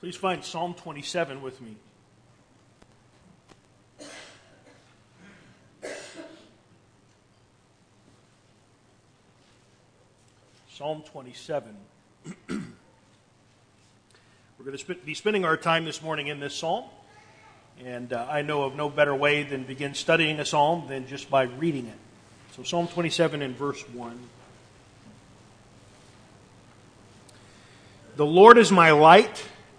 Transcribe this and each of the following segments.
Please find Psalm 27 with me. Psalm 27. We're going to be spending our time this morning in this psalm. And uh, I know of no better way than begin studying a psalm than just by reading it. So, Psalm 27 in verse 1. The Lord is my light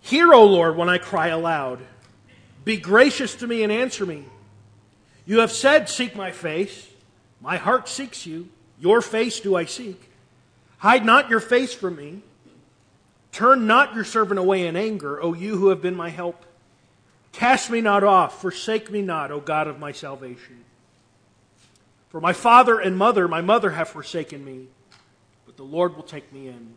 Hear, O Lord, when I cry aloud. Be gracious to me and answer me. You have said, Seek my face. My heart seeks you. Your face do I seek. Hide not your face from me. Turn not your servant away in anger, O you who have been my help. Cast me not off, forsake me not, O God of my salvation. For my father and mother, my mother have forsaken me but the Lord will take me in.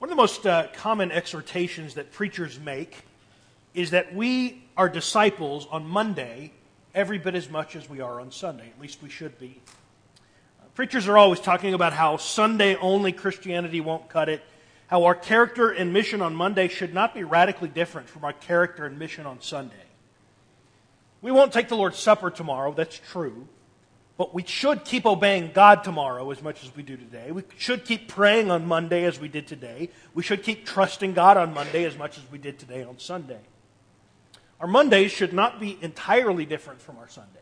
One of the most uh, common exhortations that preachers make is that we are disciples on Monday every bit as much as we are on Sunday. At least we should be. Uh, preachers are always talking about how Sunday only Christianity won't cut it, how our character and mission on Monday should not be radically different from our character and mission on Sunday. We won't take the Lord's Supper tomorrow, that's true. But we should keep obeying God tomorrow as much as we do today. We should keep praying on Monday as we did today. We should keep trusting God on Monday as much as we did today on Sunday. Our Mondays should not be entirely different from our Sundays.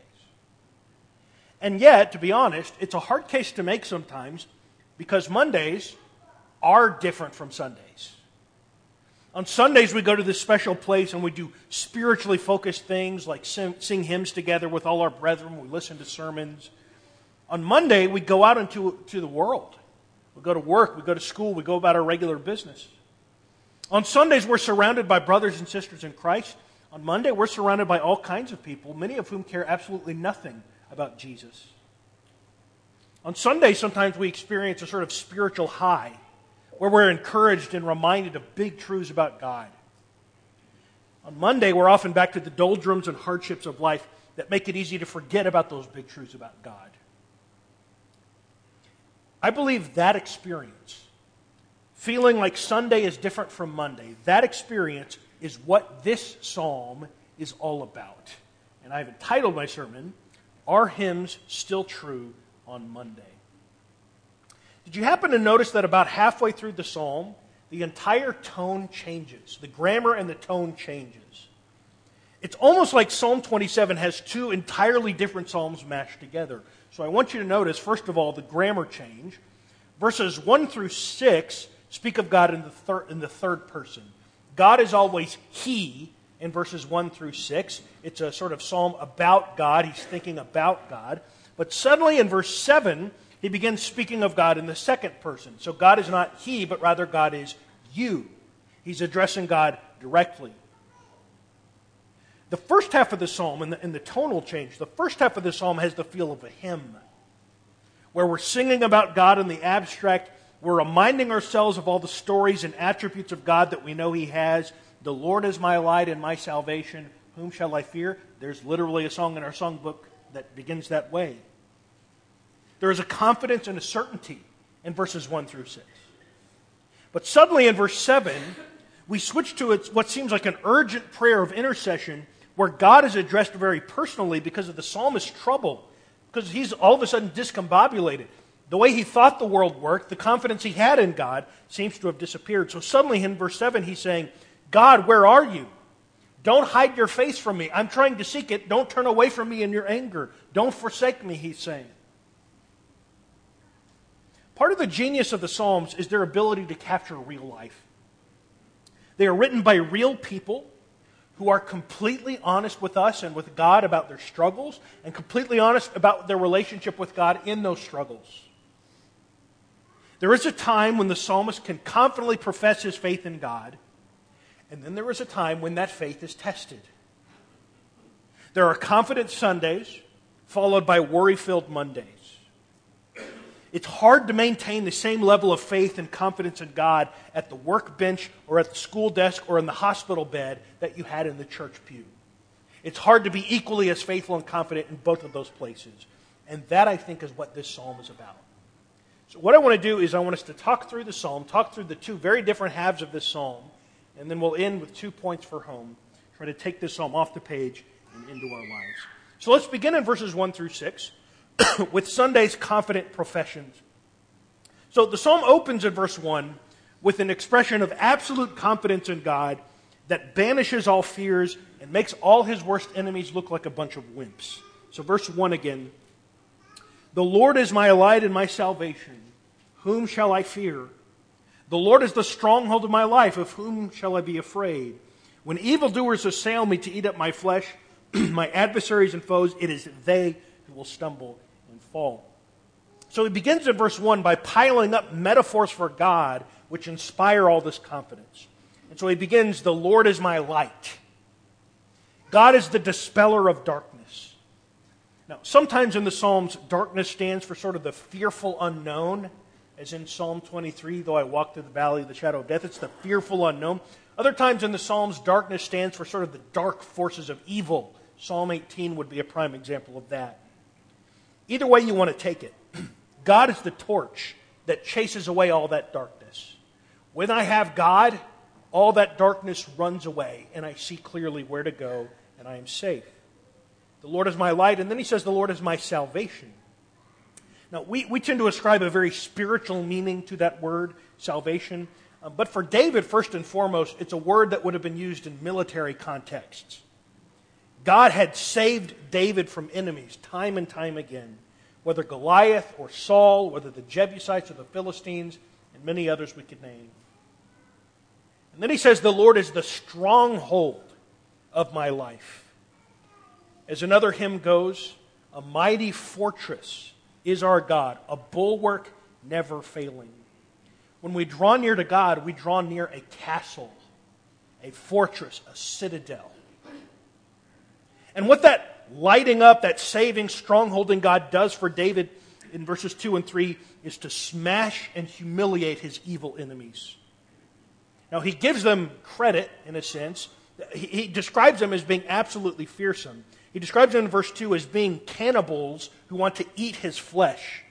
And yet, to be honest, it's a hard case to make sometimes because Mondays are different from Sundays. On Sundays, we go to this special place and we do spiritually focused things like sing, sing, hymns together with all our brethren. We listen to sermons. On Monday, we go out into to the world. We go to work, we go to school, we go about our regular business. On Sundays, we're surrounded by brothers and sisters in Christ. On Monday, we're surrounded by all kinds of people, many of whom care absolutely nothing about Jesus. On Sunday, sometimes we experience a sort of spiritual high where we're encouraged and reminded of big truths about God. On Monday, we're often back to the doldrums and hardships of life that make it easy to forget about those big truths about God. I believe that experience, feeling like Sunday is different from Monday, that experience is what this psalm is all about. And I've entitled my sermon, Are Hymns Still True on Monday? Did you happen to notice that about halfway through the psalm, the entire tone changes? The grammar and the tone changes. It's almost like Psalm 27 has two entirely different psalms mashed together. So I want you to notice, first of all, the grammar change. Verses 1 through 6 speak of God in the, thir- in the third person. God is always He in verses 1 through 6. It's a sort of psalm about God. He's thinking about God. But suddenly in verse 7, he begins speaking of God in the second person. So God is not he, but rather God is you. He's addressing God directly. The first half of the psalm, and the, and the tonal change, the first half of the psalm has the feel of a hymn, where we're singing about God in the abstract. We're reminding ourselves of all the stories and attributes of God that we know He has, The Lord is my light and my salvation. Whom shall I fear? There's literally a song in our songbook that begins that way. There is a confidence and a certainty in verses 1 through 6. But suddenly in verse 7, we switch to what seems like an urgent prayer of intercession where God is addressed very personally because of the psalmist's trouble, because he's all of a sudden discombobulated. The way he thought the world worked, the confidence he had in God, seems to have disappeared. So suddenly in verse 7, he's saying, God, where are you? Don't hide your face from me. I'm trying to seek it. Don't turn away from me in your anger. Don't forsake me, he's saying. Part of the genius of the Psalms is their ability to capture real life. They are written by real people who are completely honest with us and with God about their struggles and completely honest about their relationship with God in those struggles. There is a time when the psalmist can confidently profess his faith in God, and then there is a time when that faith is tested. There are confident Sundays followed by worry filled Mondays. It's hard to maintain the same level of faith and confidence in God at the workbench or at the school desk or in the hospital bed that you had in the church pew. It's hard to be equally as faithful and confident in both of those places. And that, I think, is what this psalm is about. So, what I want to do is I want us to talk through the psalm, talk through the two very different halves of this psalm, and then we'll end with two points for home. Try to take this psalm off the page and into our lives. So, let's begin in verses 1 through 6. with Sunday's confident professions. So the psalm opens in verse 1 with an expression of absolute confidence in God that banishes all fears and makes all his worst enemies look like a bunch of wimps. So, verse 1 again The Lord is my light and my salvation. Whom shall I fear? The Lord is the stronghold of my life. Of whom shall I be afraid? When evildoers assail me to eat up my flesh, my adversaries and foes, it is they who will stumble fall. So he begins in verse 1 by piling up metaphors for God which inspire all this confidence. And so he begins, The Lord is my light. God is the dispeller of darkness. Now, sometimes in the Psalms, darkness stands for sort of the fearful unknown, as in Psalm 23, though I walk through the valley of the shadow of death, it's the fearful unknown. Other times in the Psalms, darkness stands for sort of the dark forces of evil. Psalm 18 would be a prime example of that. Either way you want to take it, God is the torch that chases away all that darkness. When I have God, all that darkness runs away, and I see clearly where to go, and I am safe. The Lord is my light, and then he says, The Lord is my salvation. Now, we, we tend to ascribe a very spiritual meaning to that word, salvation. Um, but for David, first and foremost, it's a word that would have been used in military contexts. God had saved David from enemies time and time again, whether Goliath or Saul, whether the Jebusites or the Philistines, and many others we could name. And then he says, The Lord is the stronghold of my life. As another hymn goes, a mighty fortress is our God, a bulwark never failing. When we draw near to God, we draw near a castle, a fortress, a citadel. And what that lighting up, that saving, strongholding God does for David in verses 2 and 3 is to smash and humiliate his evil enemies. Now, he gives them credit, in a sense. He, he describes them as being absolutely fearsome. He describes them in verse 2 as being cannibals who want to eat his flesh.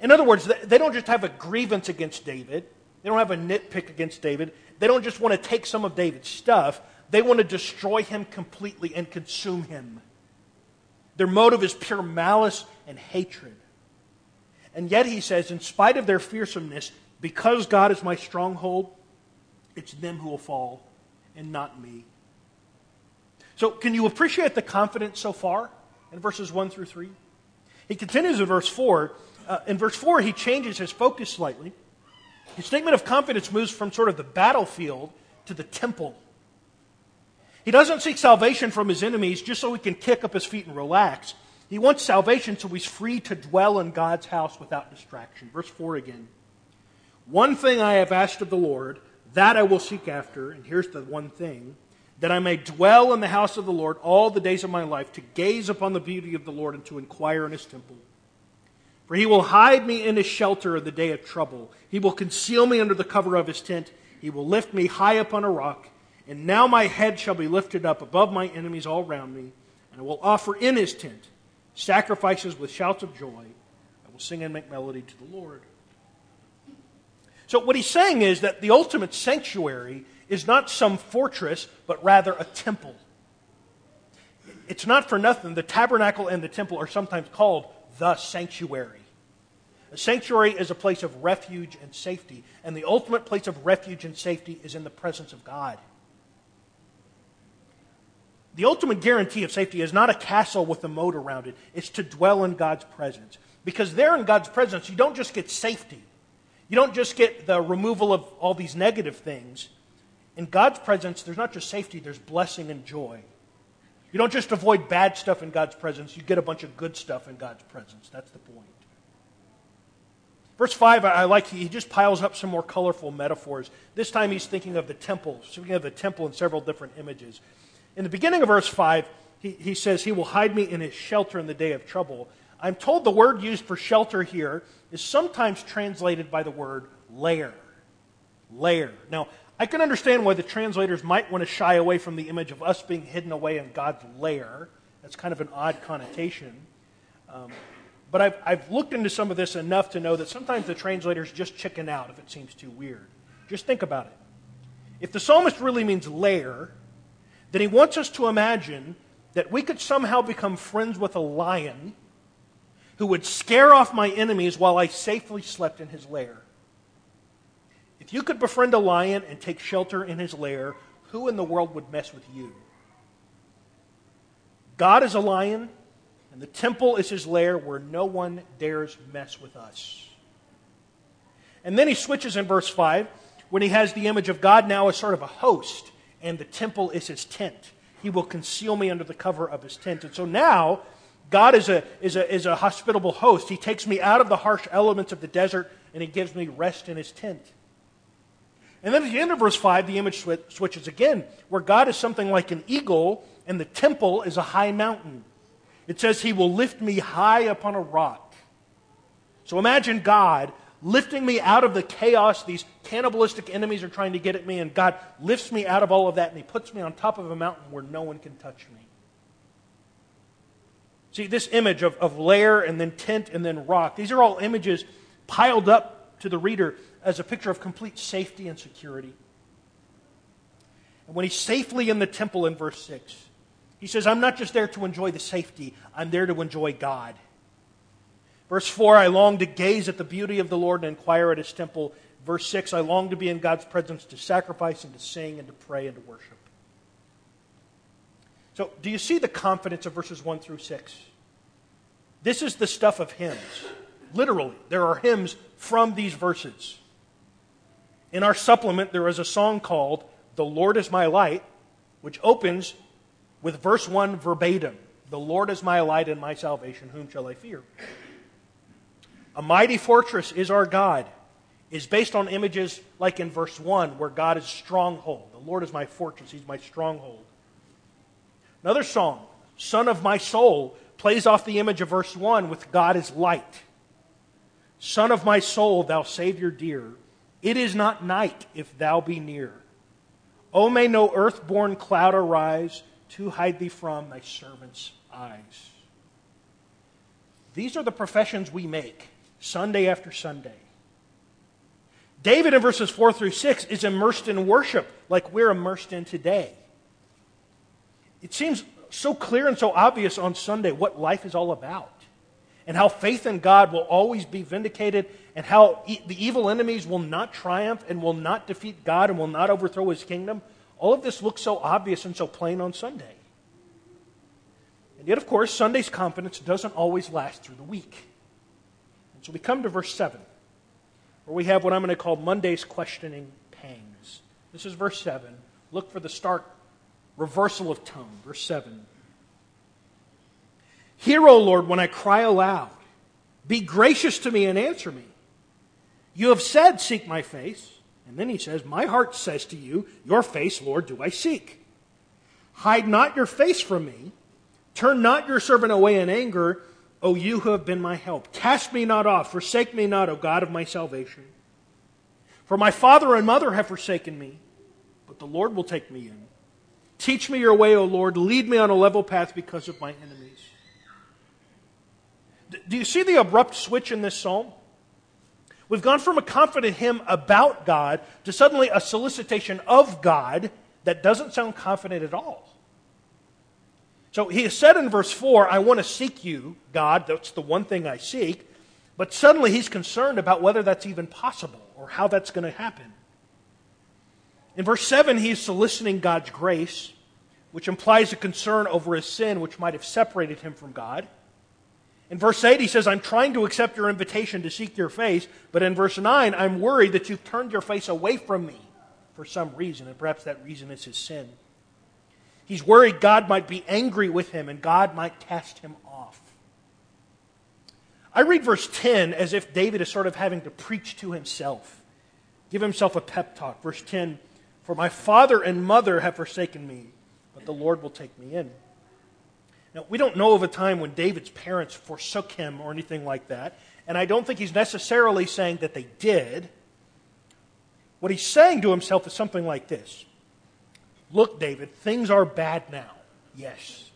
In other words, they don't just have a grievance against David, they don't have a nitpick against David, they don't just want to take some of David's stuff. They want to destroy him completely and consume him. Their motive is pure malice and hatred. And yet, he says, in spite of their fearsomeness, because God is my stronghold, it's them who will fall and not me. So, can you appreciate the confidence so far in verses 1 through 3? He continues in verse 4. Uh, in verse 4, he changes his focus slightly. His statement of confidence moves from sort of the battlefield to the temple. He doesn't seek salvation from his enemies just so he can kick up his feet and relax. He wants salvation so he's free to dwell in God's house without distraction. Verse 4 again. One thing I have asked of the Lord, that I will seek after, and here's the one thing that I may dwell in the house of the Lord all the days of my life, to gaze upon the beauty of the Lord and to inquire in his temple. For he will hide me in his shelter in the day of trouble. He will conceal me under the cover of his tent. He will lift me high upon a rock. And now my head shall be lifted up above my enemies all round me, and I will offer in his tent sacrifices with shouts of joy. I will sing and make melody to the Lord. So, what he's saying is that the ultimate sanctuary is not some fortress, but rather a temple. It's not for nothing. The tabernacle and the temple are sometimes called the sanctuary. A sanctuary is a place of refuge and safety, and the ultimate place of refuge and safety is in the presence of God. The ultimate guarantee of safety is not a castle with a moat around it, it's to dwell in God's presence. Because there in God's presence, you don't just get safety, you don't just get the removal of all these negative things. In God's presence, there's not just safety, there's blessing and joy. You don't just avoid bad stuff in God's presence, you get a bunch of good stuff in God's presence. That's the point. Verse 5, I like, he just piles up some more colorful metaphors. This time he's thinking of the temple, speaking of the temple in several different images. In the beginning of verse 5, he, he says, He will hide me in his shelter in the day of trouble. I'm told the word used for shelter here is sometimes translated by the word lair. Lair. Now, I can understand why the translators might want to shy away from the image of us being hidden away in God's lair. That's kind of an odd connotation. Um, but I've, I've looked into some of this enough to know that sometimes the translators just chicken out if it seems too weird. Just think about it. If the psalmist really means lair, then he wants us to imagine that we could somehow become friends with a lion who would scare off my enemies while I safely slept in his lair. If you could befriend a lion and take shelter in his lair, who in the world would mess with you? God is a lion, and the temple is his lair where no one dares mess with us. And then he switches in verse 5 when he has the image of God now as sort of a host and the temple is his tent. He will conceal me under the cover of his tent. And so now, God is a, is a, is a hospitable host. He takes me out of the harsh elements of the desert and he gives me rest in his tent. And then at the end of verse 5, the image switches again, where God is something like an eagle and the temple is a high mountain. It says, He will lift me high upon a rock. So imagine God lifting me out of the chaos. These cannibalistic enemies are trying to get at me, and God lifts me out of all of that, and He puts me on top of a mountain where no one can touch me. See, this image of, of lair and then tent and then rock, these are all images piled up to the reader as a picture of complete safety and security. And when he's safely in the temple in verse 6, he says, I'm not just there to enjoy the safety, I'm there to enjoy God. Verse 4, I long to gaze at the beauty of the Lord and inquire at his temple. Verse 6, I long to be in God's presence to sacrifice and to sing and to pray and to worship. So, do you see the confidence of verses 1 through 6? This is the stuff of hymns. Literally, there are hymns from these verses. In our supplement, there is a song called The Lord is My Light, which opens with verse 1 verbatim The Lord is my light and my salvation, whom shall I fear? A mighty fortress is our God, is based on images like in verse 1, where God is stronghold. The Lord is my fortress, He's my stronghold. Another song, Sun of my soul, plays off the image of verse 1 with God is light. Sun of my soul, thou Savior dear, it is not night if thou be near. O may no earth-born cloud arise to hide thee from thy servant's eyes. These are the professions we make Sunday after Sunday. David in verses 4 through 6 is immersed in worship like we're immersed in today. It seems so clear and so obvious on Sunday what life is all about and how faith in God will always be vindicated and how e- the evil enemies will not triumph and will not defeat God and will not overthrow his kingdom. All of this looks so obvious and so plain on Sunday. And yet, of course, Sunday's confidence doesn't always last through the week. So we come to verse 7, where we have what I'm going to call Monday's questioning pangs. This is verse 7. Look for the stark reversal of tone. Verse 7. Hear, O Lord, when I cry aloud. Be gracious to me and answer me. You have said, Seek my face. And then he says, My heart says to you, Your face, Lord, do I seek. Hide not your face from me. Turn not your servant away in anger. O you who have been my help. Cast me not off, forsake me not, O God of my salvation. For my father and mother have forsaken me, but the Lord will take me in. Teach me your way, O Lord. Lead me on a level path because of my enemies. Do you see the abrupt switch in this psalm? We've gone from a confident hymn about God to suddenly a solicitation of God that doesn't sound confident at all. So he said in verse 4, I want to seek you, God. That's the one thing I seek. But suddenly he's concerned about whether that's even possible or how that's going to happen. In verse 7, he's soliciting God's grace, which implies a concern over his sin, which might have separated him from God. In verse 8, he says, I'm trying to accept your invitation to seek your face. But in verse 9, I'm worried that you've turned your face away from me for some reason, and perhaps that reason is his sin. He's worried God might be angry with him and God might cast him off. I read verse 10 as if David is sort of having to preach to himself, give himself a pep talk. Verse 10 For my father and mother have forsaken me, but the Lord will take me in. Now, we don't know of a time when David's parents forsook him or anything like that, and I don't think he's necessarily saying that they did. What he's saying to himself is something like this Look, David, things are bad now. Yes.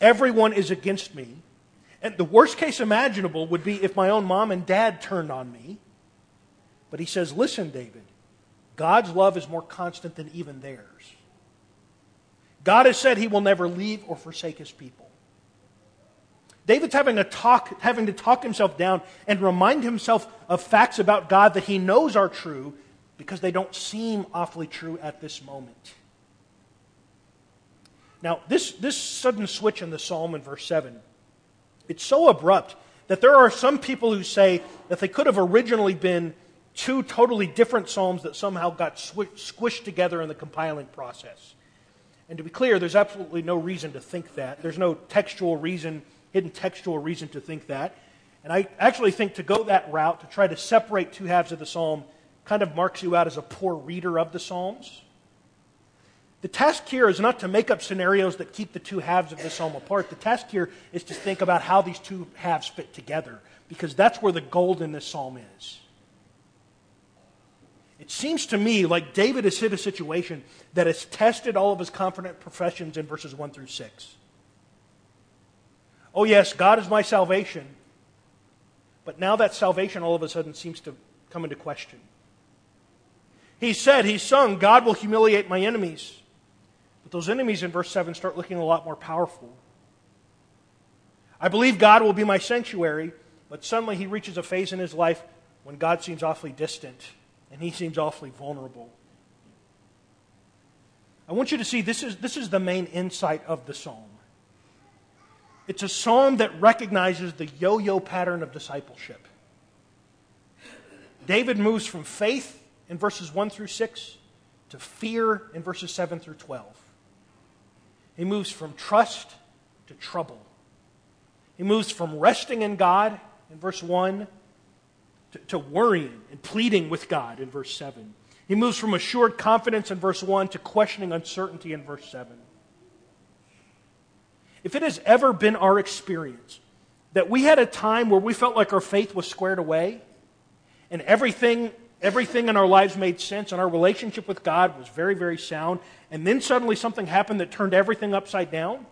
Everyone is against me. And the worst case imaginable would be if my own mom and dad turned on me. But he says, Listen, David, God's love is more constant than even theirs. God has said he will never leave or forsake his people. David's having, a talk, having to talk himself down and remind himself of facts about God that he knows are true because they don't seem awfully true at this moment. Now, this, this sudden switch in the psalm in verse 7, it's so abrupt that there are some people who say that they could have originally been two totally different psalms that somehow got squished together in the compiling process. And to be clear, there's absolutely no reason to think that. There's no textual reason, hidden textual reason to think that. And I actually think to go that route, to try to separate two halves of the psalm, kind of marks you out as a poor reader of the Psalms. The task here is not to make up scenarios that keep the two halves of the psalm apart. The task here is to think about how these two halves fit together, because that's where the gold in this psalm is. It seems to me like David has hit a situation that has tested all of his confident professions in verses 1 through 6. Oh, yes, God is my salvation. But now that salvation all of a sudden seems to come into question. He said, he sung, God will humiliate my enemies. But those enemies in verse 7 start looking a lot more powerful. I believe God will be my sanctuary, but suddenly he reaches a phase in his life when God seems awfully distant and he seems awfully vulnerable. I want you to see this is, this is the main insight of the psalm. It's a psalm that recognizes the yo yo pattern of discipleship. David moves from faith in verses 1 through 6 to fear in verses 7 through 12. He moves from trust to trouble. He moves from resting in God in verse 1 to, to, worrying and pleading with God in verse 7. He moves from assured confidence in verse 1 to questioning uncertainty in verse 7. If it has ever been our experience that we had a time where we felt like our faith was squared away and everything Everything in our lives made sense, and our relationship with God was very, very sound. And then suddenly something happened that turned everything upside down.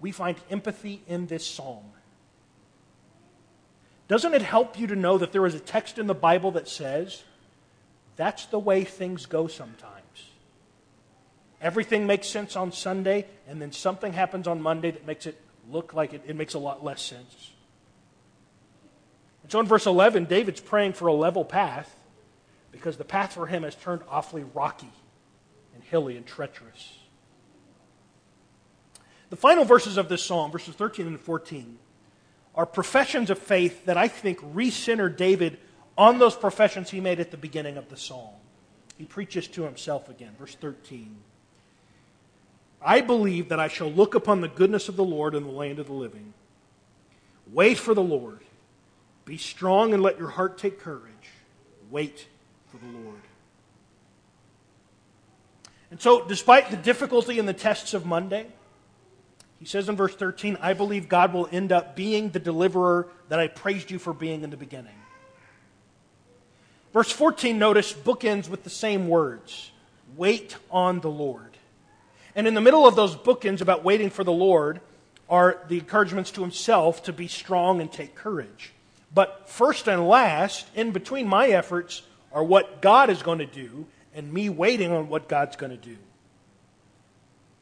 We find empathy in this psalm. Doesn't it help you to know that there is a text in the Bible that says that's the way things go sometimes? Everything makes sense on Sunday, and then something happens on Monday that makes it look like it, it makes a lot less sense. And so in verse 11, David's praying for a level path because the path for him has turned awfully rocky and hilly and treacherous. The final verses of this psalm, verses 13 and 14, are professions of faith that I think recenter David on those professions he made at the beginning of the psalm. He preaches to himself again. Verse 13. I believe that I shall look upon the goodness of the Lord in the land of the living. Wait for the Lord. Be strong and let your heart take courage. Wait for the Lord. And so, despite the difficulty in the tests of Monday, he says in verse 13, I believe God will end up being the deliverer that I praised you for being in the beginning. Verse 14, notice, bookends with the same words wait on the Lord. And in the middle of those bookends about waiting for the Lord are the encouragements to himself to be strong and take courage. But first and last, in between my efforts, are what God is going to do and me waiting on what God's going to do.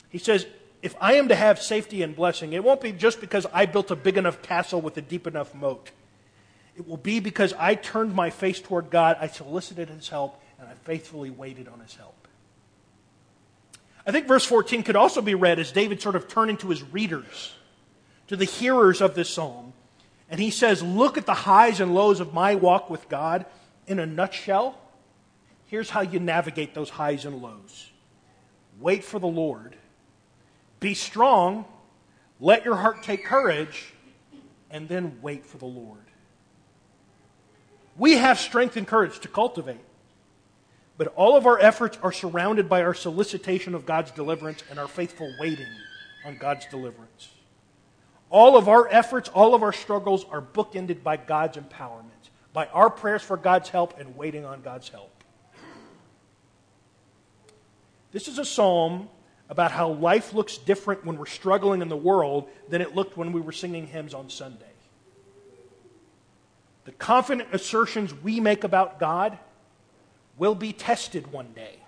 He says, if I am to have safety and blessing, it won't be just because I built a big enough castle with a deep enough moat. It will be because I turned my face toward God, I solicited his help, and I faithfully waited on his help. I think verse 14 could also be read as David sort of turning to his readers, to the hearers of this psalm. And he says, Look at the highs and lows of my walk with God in a nutshell. Here's how you navigate those highs and lows wait for the Lord, be strong, let your heart take courage, and then wait for the Lord. We have strength and courage to cultivate. But all of our efforts are surrounded by our solicitation of God's deliverance and our faithful waiting on God's deliverance. All of our efforts, all of our struggles are bookended by God's empowerment, by our prayers for God's help and waiting on God's help. This is a psalm about how life looks different when we're struggling in the world than it looked when we were singing hymns on Sunday. The confident assertions we make about God will be tested one day.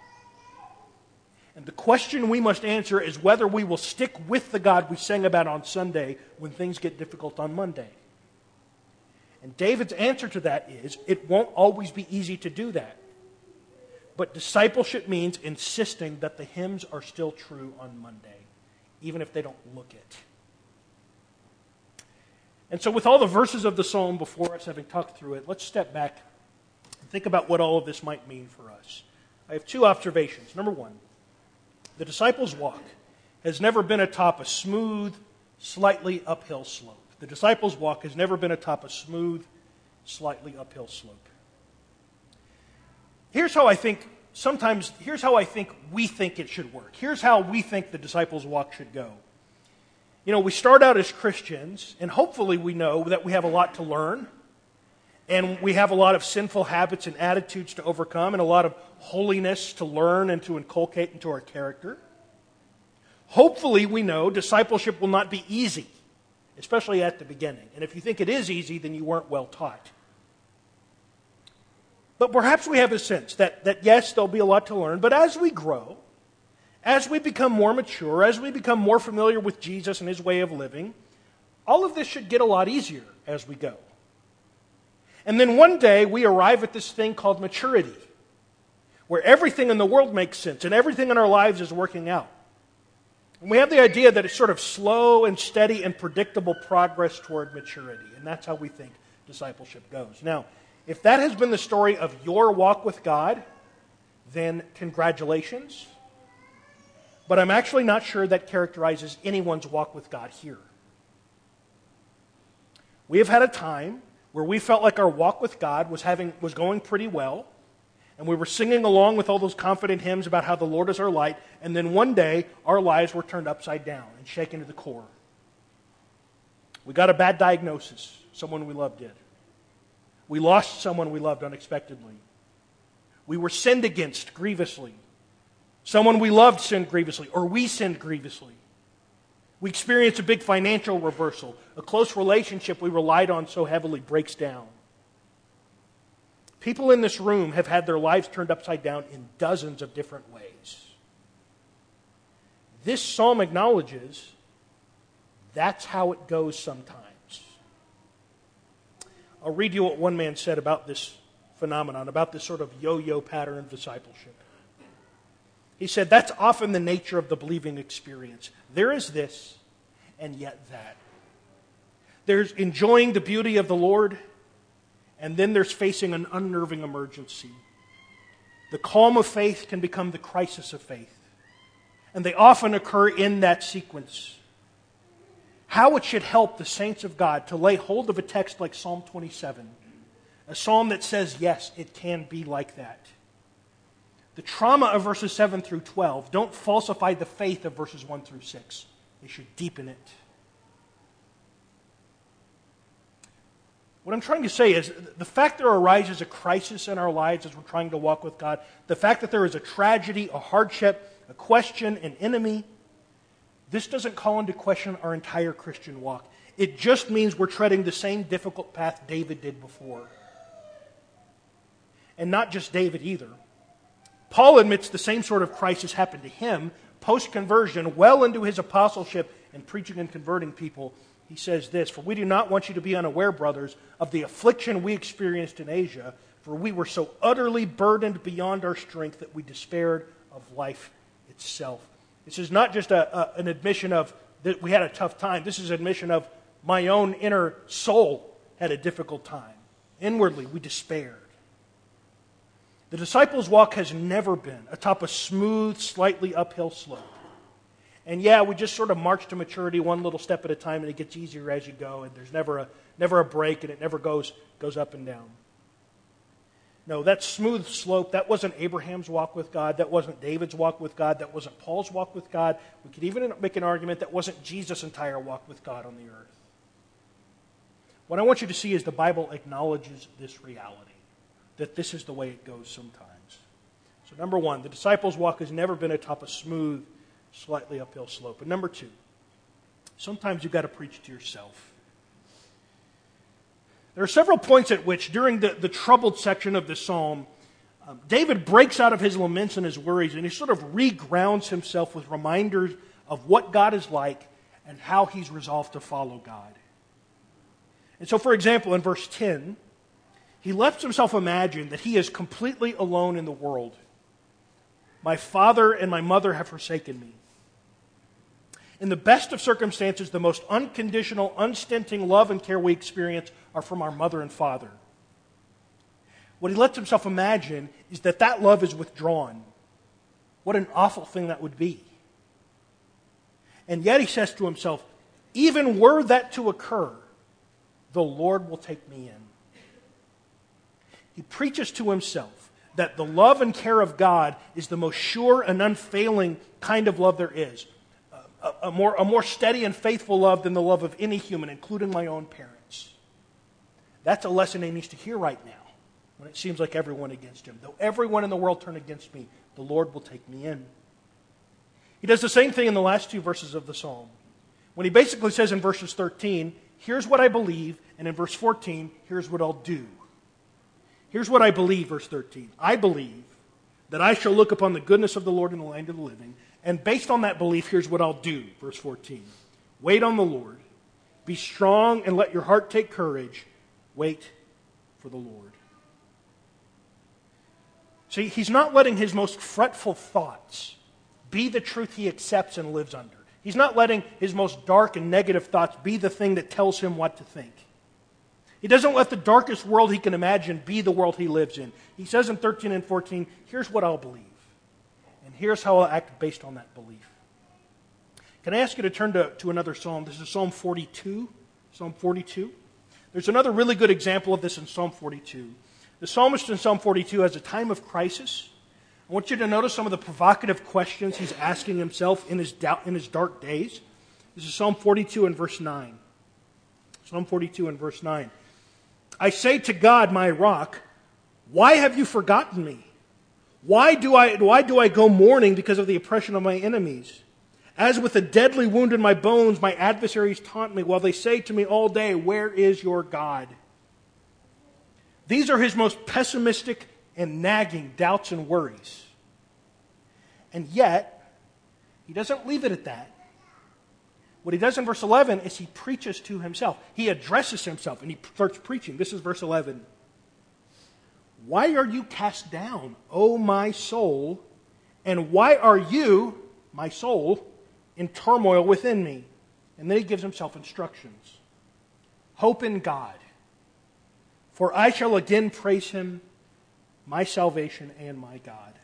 And the question we must answer is whether we will stick with the God we sang about on Sunday when things get difficult on Monday. And David's answer to that is it won't always be easy to do that. But discipleship means insisting that the hymns are still true on Monday, even if they don't look it. And so, with all the verses of the psalm before us, having talked through it, let's step back and Think about what all of this might mean for us. I have two observations. Number one, the disciples' walk has never been atop a smooth, slightly uphill slope. The disciples' walk has never been atop a smooth, slightly uphill slope. Here's how I think sometimes here's how I think we think it should work. Here's how we think the disciples' walk should go. You know, we start out as Christians, and hopefully we know that we have a lot to learn and we have a lot of sinful habits and attitudes to overcome, and a lot of holiness to learn and to inculcate into our character. Hopefully, we know discipleship will not be easy, especially at the beginning. And if you think it is easy, then you weren't well taught. But perhaps we have a sense that, that yes, there'll be a lot to learn, but as we grow, as we become more mature, as we become more familiar with Jesus and his way of living, all of this should get a lot easier as we go. And then one day we arrive at this thing called maturity, where everything in the world makes sense and everything in our lives is working out. And we have the idea that it's sort of slow and steady and predictable progress toward maturity. And that's how we think discipleship goes. Now, if that has been the story of your walk with God, then congratulations. But I'm actually not sure that characterizes anyone's walk with God here. We have had a time where we felt like our walk with God was, having, was going pretty well, and we were singing along with all those confident hymns about how the Lord is our light, and then one day our lives were turned upside down and shaken to the core. We got a bad diagnosis, someone we loved did. We lost someone we loved unexpectedly. We were sinned against grievously. Someone we loved sinned grievously, or we sinned grievously. We experience a big financial reversal. A close relationship we relied on so heavily breaks down. People in this room have had their lives turned upside down in dozens of different ways. This psalm acknowledges that's how it goes sometimes. I'll read you what one man said about this phenomenon, about this sort of yo yo pattern of discipleship. He said, That's often the nature of the believing experience. There is this, and yet that. There's enjoying the beauty of the Lord, and then there's facing an unnerving emergency. The calm of faith can become the crisis of faith. And they often occur in that sequence. How it should help the saints of God to lay hold of a text like Psalm 27, a psalm that says, yes, it can be like that the trauma of verses 7 through 12 don't falsify the faith of verses 1 through 6. They should deepen it. What I'm trying to say is the fact there arises a crisis in our lives as we're trying to walk with God, the fact that there is a tragedy, a hardship, a question, an enemy, this doesn't call into question our entire Christian walk. It just means we're treading the same difficult path David did before. And not just David either. Paul admits the same sort of crisis happened to him post conversion, well into his apostleship and preaching and converting people he says this For we do not want you to be unaware, brothers, of the affliction we experienced in Asia, for we were so utterly burdened beyond our strength that we despaired of life itself. This is not just a, a, an admission of that we had a tough time. This is an admission of my own inner soul had a difficult time. Inwardly, we despaired. The disciples' walk has never been atop a smooth, slightly uphill slope. And yeah, we just sort of march to maturity one little step at a time, and it gets easier as you go, and there's never a, never a break, and it never goes, goes up and down. No, that smooth slope, that wasn't Abraham's walk with God. That wasn't David's walk with God. That wasn't Paul's walk with God. We could even make an argument that wasn't Jesus' entire walk with God on the earth. What I want you to see is the Bible acknowledges this reality, that this is the way it goes sometimes. So, number one, the disciples' walk has never been atop a smooth slightly uphill slope. And number two, sometimes you've got to preach to yourself. There are several points at which, during the, the troubled section of the psalm, um, David breaks out of his laments and his worries, and he sort of regrounds himself with reminders of what God is like and how he's resolved to follow God. And so, for example, in verse 10, he lets himself imagine that he is completely alone in the world. My father and my mother have forsaken me. In the best of circumstances, the most unconditional, unstinting love and care we experience are from our mother and father. What he lets himself imagine is that that love is withdrawn. What an awful thing that would be. And yet he says to himself, even were that to occur, the Lord will take me in. He preaches to himself that the love and care of God is the most sure and unfailing kind of love there is a, a, more, a more steady and faithful love than the love of any human, including my own parents. That's a lesson he needs to hear right now when it seems like everyone against him. Though everyone in the world turn against me, the Lord will take me in. He does the same thing in the last two verses of the psalm. When he basically says in verses 13, here's what I believe, and in verse 14, here's what I'll do. Here's what I believe, verse 13. I believe that I shall look upon the goodness of the Lord in the land of the living. And based on that belief, here's what I'll do. Verse 14 Wait on the Lord, be strong, and let your heart take courage. Wait for the Lord. See, he's not letting his most fretful thoughts be the truth he accepts and lives under. He's not letting his most dark and negative thoughts be the thing that tells him what to think. He doesn't let the darkest world he can imagine be the world he lives in. He says in 13 and 14, here's what I'll believe. And here's how I'll act based on that belief. Can I ask you to turn to, to another psalm? This is Psalm 42. Psalm 42. There's another really good example of this in Psalm 42. The psalmist in Psalm 42 has a time of crisis. I want you to notice some of the provocative questions he's asking himself in his, doubt, in his dark days. This is Psalm 42 and verse 9. Psalm 42 and verse 9. I say to God, my rock, why have you forgotten me? Why do I, why do I go mourning because of the oppression of my enemies? As with a deadly wound in my bones, my adversaries taunt me while they say to me all day, Where is your God? These are his most pessimistic and nagging doubts and worries. And yet, he doesn't leave it at that. What he does in verse 11 is he preaches to himself. He addresses himself and he starts preaching. This is verse 11. Why are you cast down, O my soul? And why are you, my soul, in turmoil within me? And then he gives himself instructions. Hope in God, for I shall again praise him, my salvation and my God.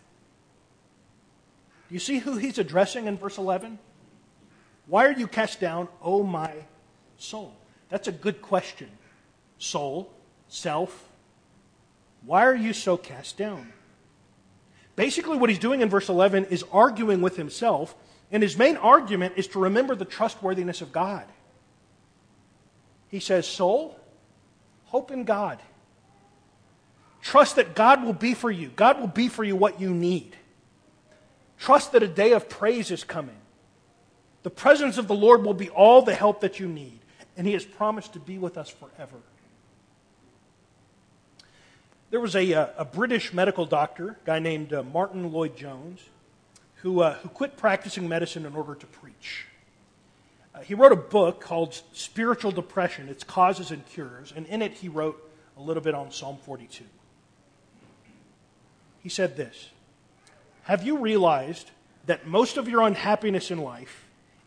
Do you see who he's addressing in verse 11? Why are you cast down, O my soul? That's a good question. Soul, self, why are you so cast down? Basically, what he's doing in verse 11 is arguing with himself, and his main argument is to remember the trustworthiness of God. He says, Soul, Hope in God. Trust that God will be for you. God will be for you what you need. Trust that a day of praise is coming. The presence of the Lord will be all the help that you need, and He has promised to be with us forever. There was a, uh, a British medical doctor, a guy named uh, Martyn Lloyd-Jones, who, uh, who quit practicing medicine in order to preach. Uh, he wrote a book called Spiritual Depression Its Causes and Cures, and in it he wrote a little bit on Psalm 42. He said this Have you realized that most of your unhappiness in life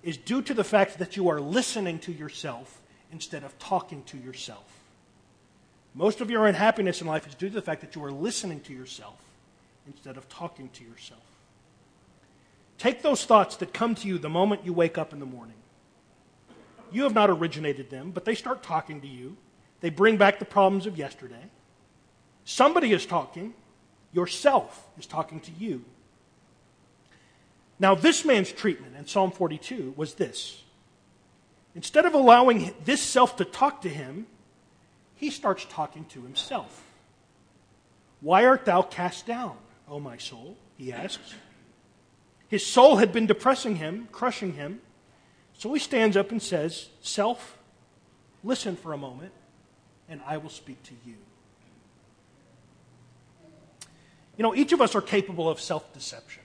is due to the fact that you are listening to yourself instead of talking to yourself? Most of your unhappiness in life is due to the fact that you are listening to yourself instead of talking to yourself. Take those thoughts that come to you the moment you wake up in the morning. You have not originated them, but they start talking to you. They bring back the problems of yesterday. Somebody is talking. Yourself is talking to you. Now, this man's treatment in Psalm 42 was this. Instead of allowing this self to talk to him, he starts talking to himself. Why art thou cast down, O my soul? He asks. His soul had been depressing him, crushing him. So he stands up and says, Self, listen for a moment, and I will speak to you. You know, each of us are capable of self deception.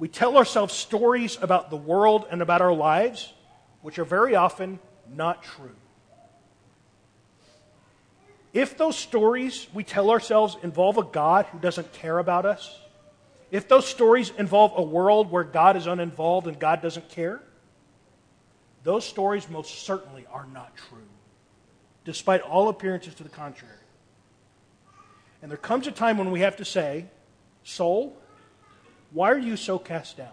We tell ourselves stories about the world and about our lives, which are very often not true. If those stories we tell ourselves involve a God who doesn't care about us, if those stories involve a world where God is uninvolved and God doesn't care, those stories most certainly are not true, despite all appearances to the contrary. And there comes a time when we have to say, Soul, why are you so cast down?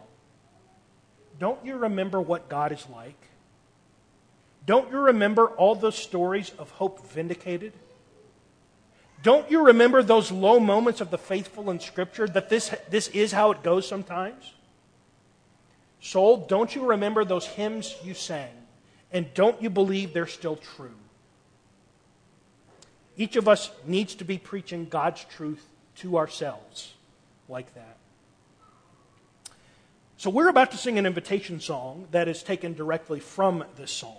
Don't you remember what God is like? Don't you remember all those stories of hope vindicated? Don't you remember those low moments of the faithful in Scripture that this, this is how it goes sometimes? Soul, don't you remember those hymns you sang? And don't you believe they're still true? Each of us needs to be preaching God's truth to ourselves like that. So, we're about to sing an invitation song that is taken directly from this psalm.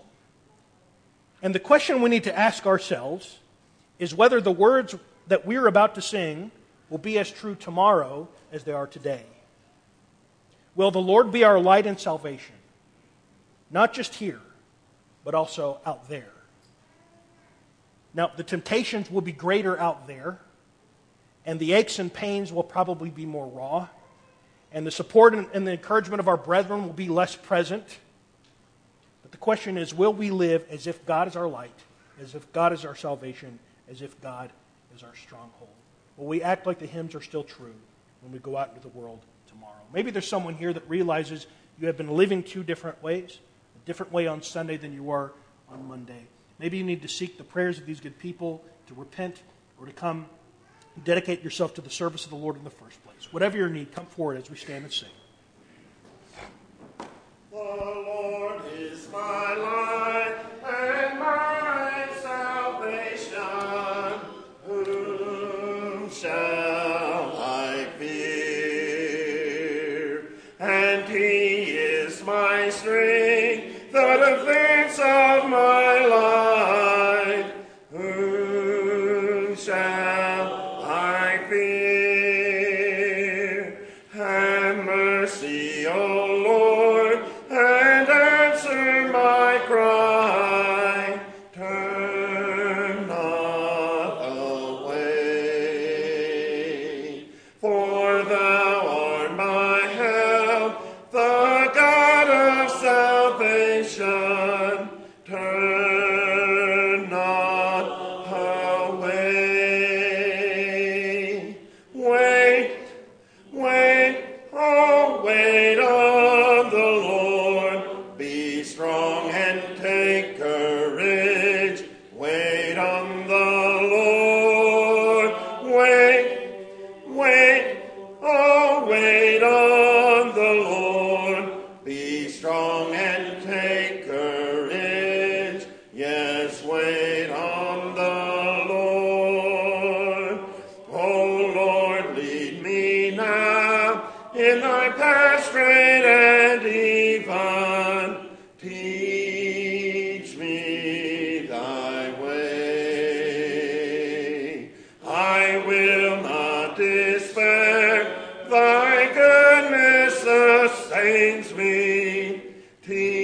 And the question we need to ask ourselves is whether the words that we're about to sing will be as true tomorrow as they are today. Will the Lord be our light and salvation? Not just here, but also out there. Now, the temptations will be greater out there, and the aches and pains will probably be more raw, and the support and the encouragement of our brethren will be less present. But the question is will we live as if God is our light, as if God is our salvation, as if God is our stronghold. Will we act like the hymns are still true when we go out into the world tomorrow? Maybe there's someone here that realizes you have been living two different ways, a different way on Sunday than you were on Monday. Maybe you need to seek the prayers of these good people to repent or to come dedicate yourself to the service of the Lord in the first place. Whatever your need, come forward as we stand and sing. The Lord is my light sustains me.